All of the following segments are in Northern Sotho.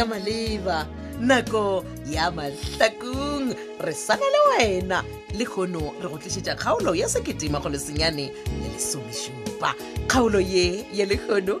ya maleba nako ya mahlakong re swana le wena le kgono re go tlišetša kgaolo ya seketemagolosenyane le lesomešupa kgaolo ye ya lekgono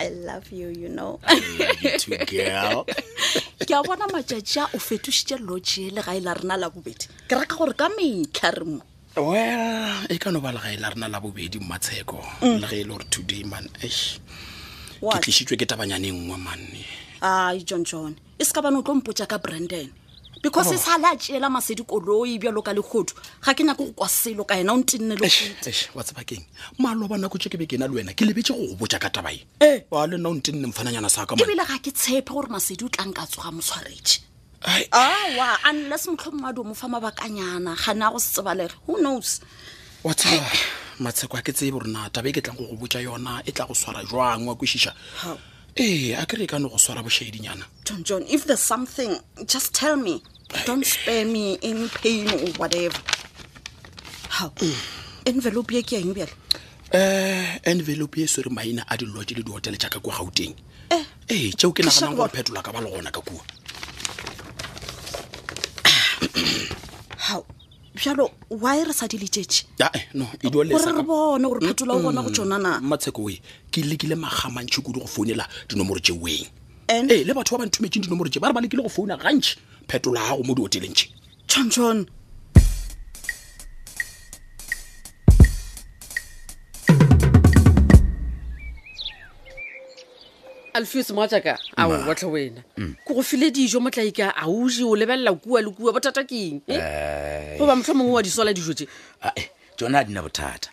I love you, you know. I love you too, girl. ke a bona matšatši a o fetošitše lodge le gae la rena la bobedi ke raka gore ka metlha re mo well e ka no ba legae la rena la bobedi mmatsheko mm. le ge e le gore today man ke tlišitswe ke tabanyane nngwe manne ai john john e se ka bane o tlo mpotsa ka brandon because e sa le a tšeela masedi koloi bjalo ka legodu ga ke nyako go kwa selo ka yena o ntinne le wa tsebakeng maloba nako tse ke be ke na le wena ke lebetse go go botsa ka tabae ee wa le nna o ntinne mfananyana sa ka ebile ga ke tshepe gore masedi o tlang ka tsoga motshwaretse awa unless motlho mongwe a di mo fa mabakanyana ga ne a go se tsebalege who knows wa tseba matsheko a ke tseye borena tabe e ke tlang go go botsa yona e tla go swara jwang wa kwešiša ee a ke re e ka no go swara bošedinyana john john if there's something just tell me don't spare me any pain or whatever how envelope ye ke eng bjale um envelope e swere maina a dilotse le dihotele jaaka kwa gauteng eh. ee tšeo ke naganang go phetola ka ba le gona ka kua how bjalo why re sa di letšetše Ah, eh, no e dio gore lesa re ka- bone gore phetola o bona go tšona na Mm, matsheko oe ke lekile magamantšhi kudu go founela dinomoro tše weng And? ee le batho ba ba nthometseng dinomoro tše ba re ba lekile go founa gantšhi phetola gago mo diotelentšhe john john alfios mogatšaka ao Ma. botlhe wena ke go file dijo motlaika a o je o lebelela kua le kua bothata ke eng eh? Eh, goba motlho mongwe wa di sola dijo tse ah, eh, tšona a dina bothata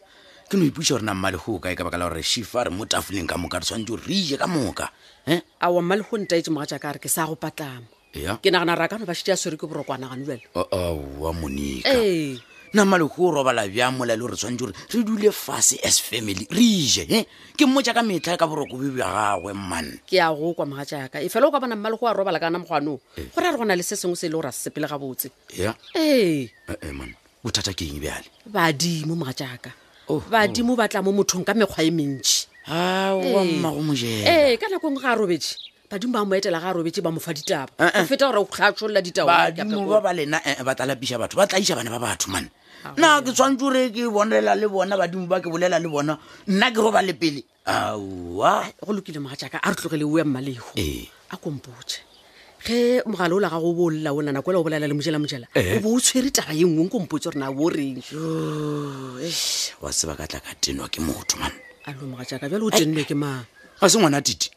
ke no ipuša gore na mmale go kae ka baka la gore shifa re mo tafoleng ka moka re tshwanetse re je ka moka Eh? awa mma le go ntaetse mogatšaka a re ke sa go patlama ya ke nagana ra ka no ba šitše a swere ke borokwana gane bjale aowa monika ee nama le go robala bjang mola le gore tshwanetse gore re dule fase as family re ije e ke mmotsa ka metlha ka borokobe bja gagwe man ke ya go kwa mogatša yaka e fela o ka bona mmale go a robala ka namogwanong go ra re go na le se sengwe se e le gore a se sepele gabotse ya ee eh, eh, man bothata ke eng bjale badimo mogatša yaka Oh, badimo ba tla mo mothong ka mekgwa e mentši aowa Ee. mmago mojela ee ka nakong ga a robetše badimo ba mo etela ga a robetse ba mo fa ditaba Eh, eh. go feta gore o tlhatšolola ditao badimo ba ba lena eh, ba talapisa batho ba tlaisa bana ba batho mane nna ke tshwanetse gore ke bonela le bona badimo ba ke bolela le bona nna ke go ba le pele aowa go lokile moga jaaka a re tlogele o ya mmalego Ee. a kompotse ge mogala o la gago o bo o lela o nana kwela o bolela le mojela mojela o bo o tshwere taga ye nngwe nkompotse gore na bo reng wa seba ka tla ka tenwa ke motho mane a lo moga jaaka bjale o tennwe ke mang ga se ngwana tite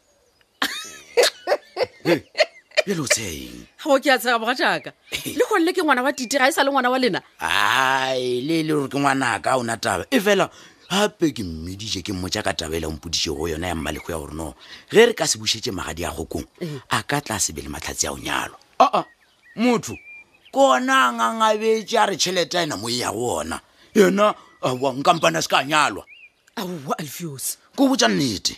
e lo tsheng go ke a tshega boga jaaka le gonne ke ngwana wa tite ga e sa le ngwana wa lena ai le e le gore ke ngwanaka o na taba e fela gape ke mmedije ke mmotsa ka taba e lampodise go yona ya mmalego ya gore no ge re ka se bušetse magadi a gokong a ka tla se be le matlhatsi a go nyalwa aa motho kona a ngangabetse a re tšhelete a ena mo e ya go ona yena awa nkampane a se ka a nyalwa aowa alfios ko botsa nnete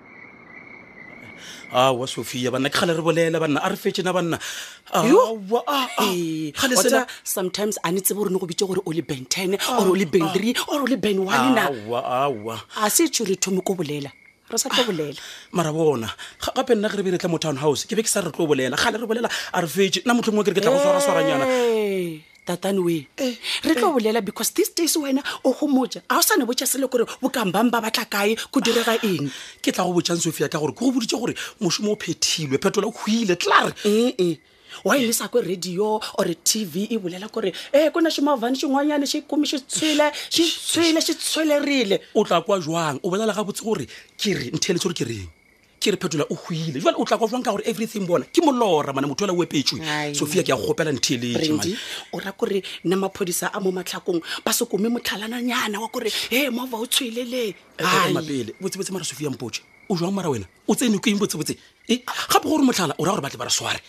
awa sophia banna ke gale re bolela banna a re fetse na banna awa a- a- Ee, ga le wa sena- tseba, sometimes a ne tsebe gore ne go bitse gore o le ben ten or o le ben three or o le ben one na awa awa a se tso re thome ko bolela re sa tlo bolela mara bona ga- gape nna ge re be re tla mo town house ke be ke sa re tlo bolela gale re bolela a re fetse nna motlhong wa kere ke tla go tshwaraswaranyana Ee, tatane we eh, re tlo eh. bolela because this days wena o gomotsa ga o sa ne botsa sele kore bokambang ba batla kae go direga eng ke tla go botsang sofia ka gore ke go boditse gore mošomo o phethilwe phetola go ile tlare ee eh, wa e sa ko radio or tv e bolela kore e ko na ximavhani xin'wanyana xi kumi xi tshwile xi tshwile xi tshwilerile o tla kwa jwang o bolela ga botse gore ke re ntheletso gore ke reng ke re phetola o hwile jale o tla kwa jwang ka gore everything bona ke molora mana motho ola o epetswe Ai, sophia ke a go gopela ntheeletše brandi o ra kore nna maphodisa a mo matlhakong ba se kome motlhalananyana wa kore e mova o tshwele le Ai. mapele botsebotse mara sophia mpotse o jwang mara wena o tsene ko eng botsebotse e gape gore motlhala o ra gore ba tle ba re sware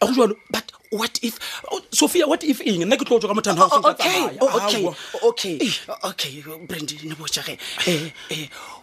a go jalo but what if oh, sophia what if eng nna ke tlo tswa ka mothano O- o- okay o- okay o- okay okay brandi ne botšage um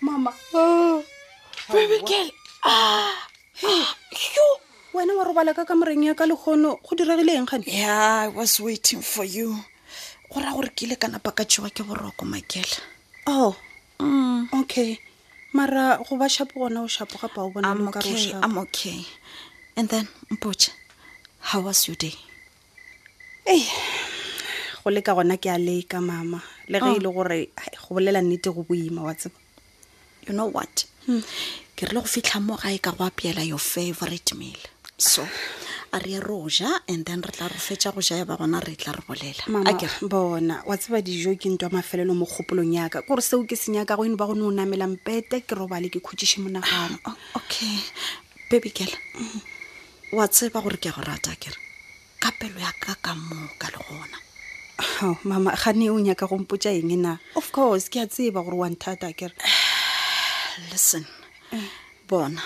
mama oh, baby girl ah, ah wena wa robala ka kamoreng ya ka lekgono go diregile eng gane yeah i was waiting for you go raya gore ke ile ka napa ka jewa ke boroko makela oh Mm. okay mara go ba shapo gona o shapo ga pa o bona I'm mo ka re o okay, shapo I'm okay. And then, Mpoche, how was your day? ei go leka gona ke a leka mama le ge e le gore ai, go bolela nnete go boima wa tseba You know what? Ke rile go fitlha mo gae ka go apeela your favorite meal. so a re ye ro ja and then re tla re fetša go ja ya ba gona re tla re bolela mama Akere? bona wa tseba dijo ke ntwa mafelelo mo kgopolong yaka kore seo ke se nyaka go eno ba gone o namelang pete ke robale ke khutšiše monagano O- okay baby girl wa tseba gore ke a go rata kere ka pelo ya ka ka moka le gona Ao, mama gane o nyaka go mpotša eng na of course ke a tseba gore wa nthata kere listen bona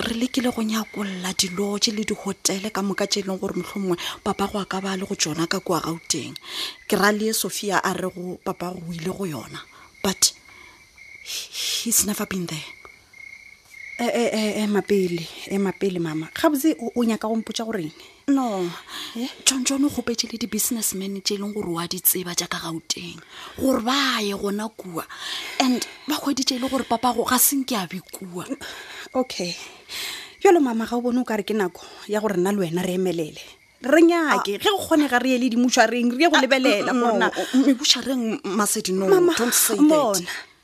re lekile go nyakolla dilotse le dihotele ka moka tše e leng gore motlho mongwe papa go a ka ba le go tsona ka kua gauteng ke ra le sophia a re go papa go ile go yona but he's never been there e mapele e mapele mama gabotse o nyaka go mpotsa goreng no john john o kgopetse le di-businessman tse e leng gore wa di tseba jaaka gauteng gore ba ye gona kua and ba kgweditse e le gore papago ga senke a be kua okay jalo mama ga o bone o ka re ke nako ya gore nna le wena re emelele re nyake ge go kgone ga re ye le dimušareng re ye go lebelela gorena mebušareng masedinong mama don't say that bona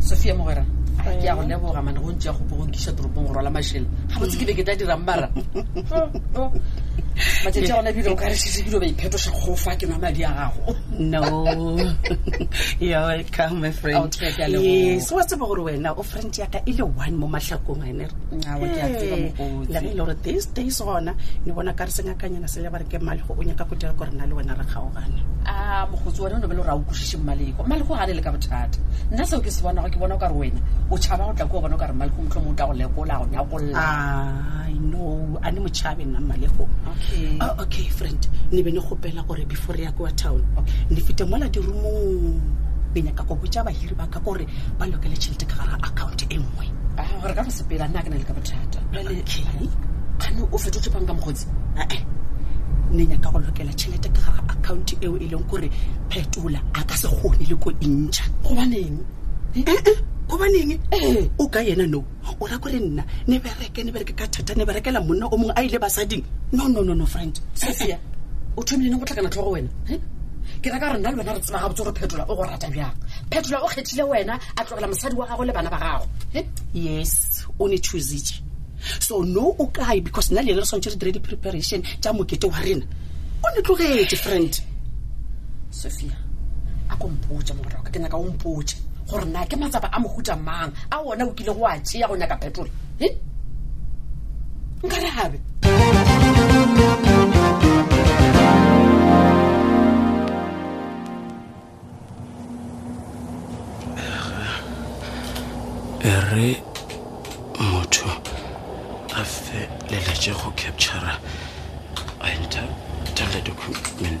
sophia mogwera a ke ya go leboga mane go ntse ya gopo go nkiša toropong go rwala mašele ga botse ke be ke tla dirang mara matšatši a gona bile o ka re šese bile ba iphetoša go fa ke nwa madi a gago no you're welcome my friend Okay, ke a leboga. yes wa tseba gore wena o friend yaka e le one mo mahlakong ene le ge e le gore this days gona ne bona ka re sengakanyana se le ba re ke mmalego o nyaka go dira gore na le wena re kgaogane a mogotsi wena o ne ba le gore a o kwešiše mmalego mmalego ga ne le ka bothata nna seo ke se bonago ke bona o ka re wena o tšhaba go tla ko bona o ka re mmalego motlho mo o tla go lekola go nyakolla i know a ne motšhabe nna mmalego okay oh, okay friend ne be ne gopela gore before ya kwa town ne fete mola dirumong be nyaka go botsa bahiri ba ka gore ba lokele tšhelete ka gara account e nngwe ah, gore ka go sepela nna ke na le ka bothata kgane o fetotse bang ka mokgotsi ee ne nyaka go lokela tšhelete ka gara account eo e leng gore phetola a ka se kgone le ko intšha gobaneng gobaneng o ka yena no o ra kore nna ne bereke ne bereke ka thata ne berekela monna o mongwe a ile basading no no no no friend sefia o thomilene go tlhakana tlhogo wena eh? ke reka gore nna le wena re tseba gabotse gore phetola o go rata bjang phetola o kgethile wena a tlogela mosadi wa gago le bana ba gago eh? yes o ne choositše so no o kae because nna le ene re swantse re dire di-preparation tša mokete wa rena o ne tlogetse friend sophia a ko mpotse mogora ka ke nyaka o mpotse gore na ke matsapa a mohuta mang a ona o kile go a tšea go nyaka petrol e nka re gabe e re motho a feleletše go captura a enta tele document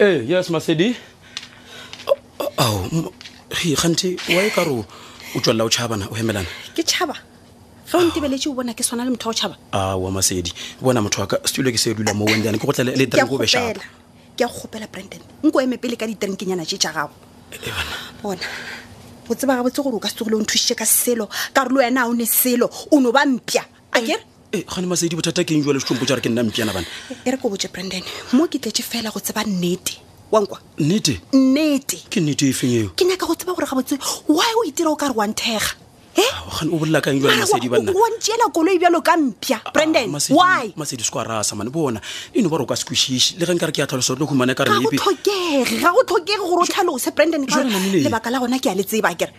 ee eh, yes masedi ao ge kganthe wa e ka re o tswelela o tšhabana o hemelana ke tšhaba ge o ntebeletse o bona ke swana le motho wa go tšhaba awa masedi bona motho wa ka setulo ke se dula mo wenjane ke go tlele le drink o bešaa ke ya go gopela brandon nko eme pele ka ditrenkenyana tše tša gago eh, bona o tseba gabotse gore o ka se tsogile o nthušitše ka selo karolo wena a o ne selo o no ba mpša a kere e gane masedi bothata keng jale setsompo jare ke nna mpiana bana e re ko botse brandon mo ke tletse fela go tseba nnete wankwa nnete nnete ke nnete e feng eo ke nyaka go tseba gore ga botse why o itira o ka re wanthega eh? gane o bolela kang jale masedi banna wa ntšela koloi bjalo ka mpša ah, brandon why masedi se ko arasa mane bona e no ba re o ka se kwešiše le ge nka re ke ya tlhaloso le humane ka regago tlhokege ga go tlhokege gore o tlhalose brandon lebaka la gona ke ya le tseba kere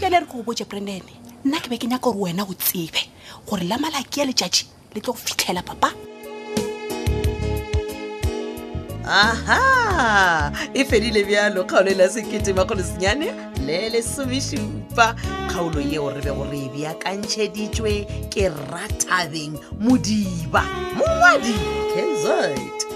lele re go botse brandon nna ke be ke nyaka gore wena o tsebe gore la malaki ya letšatši le tlo go fitlhela papa aha e fedile bjalo kgaolo e la sekete makgolo senyane le lesomešupa kgaolo yeo re be go re e beakantšheditšwe ke rathabeng modiba mongwadi kenzit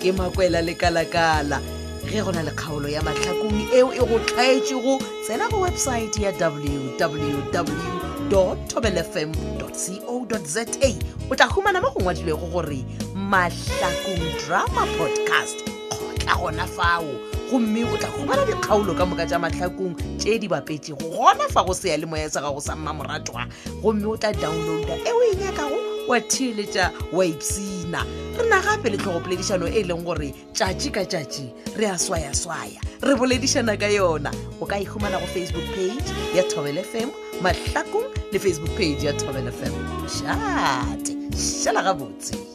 ke makwela lekalakala ge go na le kgaolo ya mahlakong eo e go tlhaetšego tsena go websaete ya www tobelfm co za o tla humana mo go ngwadilego gore mahlakong drama podcast kgotla gona fao gomme o tla humana dikgaolo ka moka tša mahlakong tše di bapetšego gona fa go seya le moya sa gago sa mmamoratwa gomme o tla downloada e o e nyakago wa theeletša wa ipsina re na gape le tlhogopoledišano e leng gore tšatši ka tšatši re a swayaswaya re boledišana ka yona o ka ikgomana go facebook page ya tobel fm mahlakong le facebook page ya tobel fm šate šala gabotse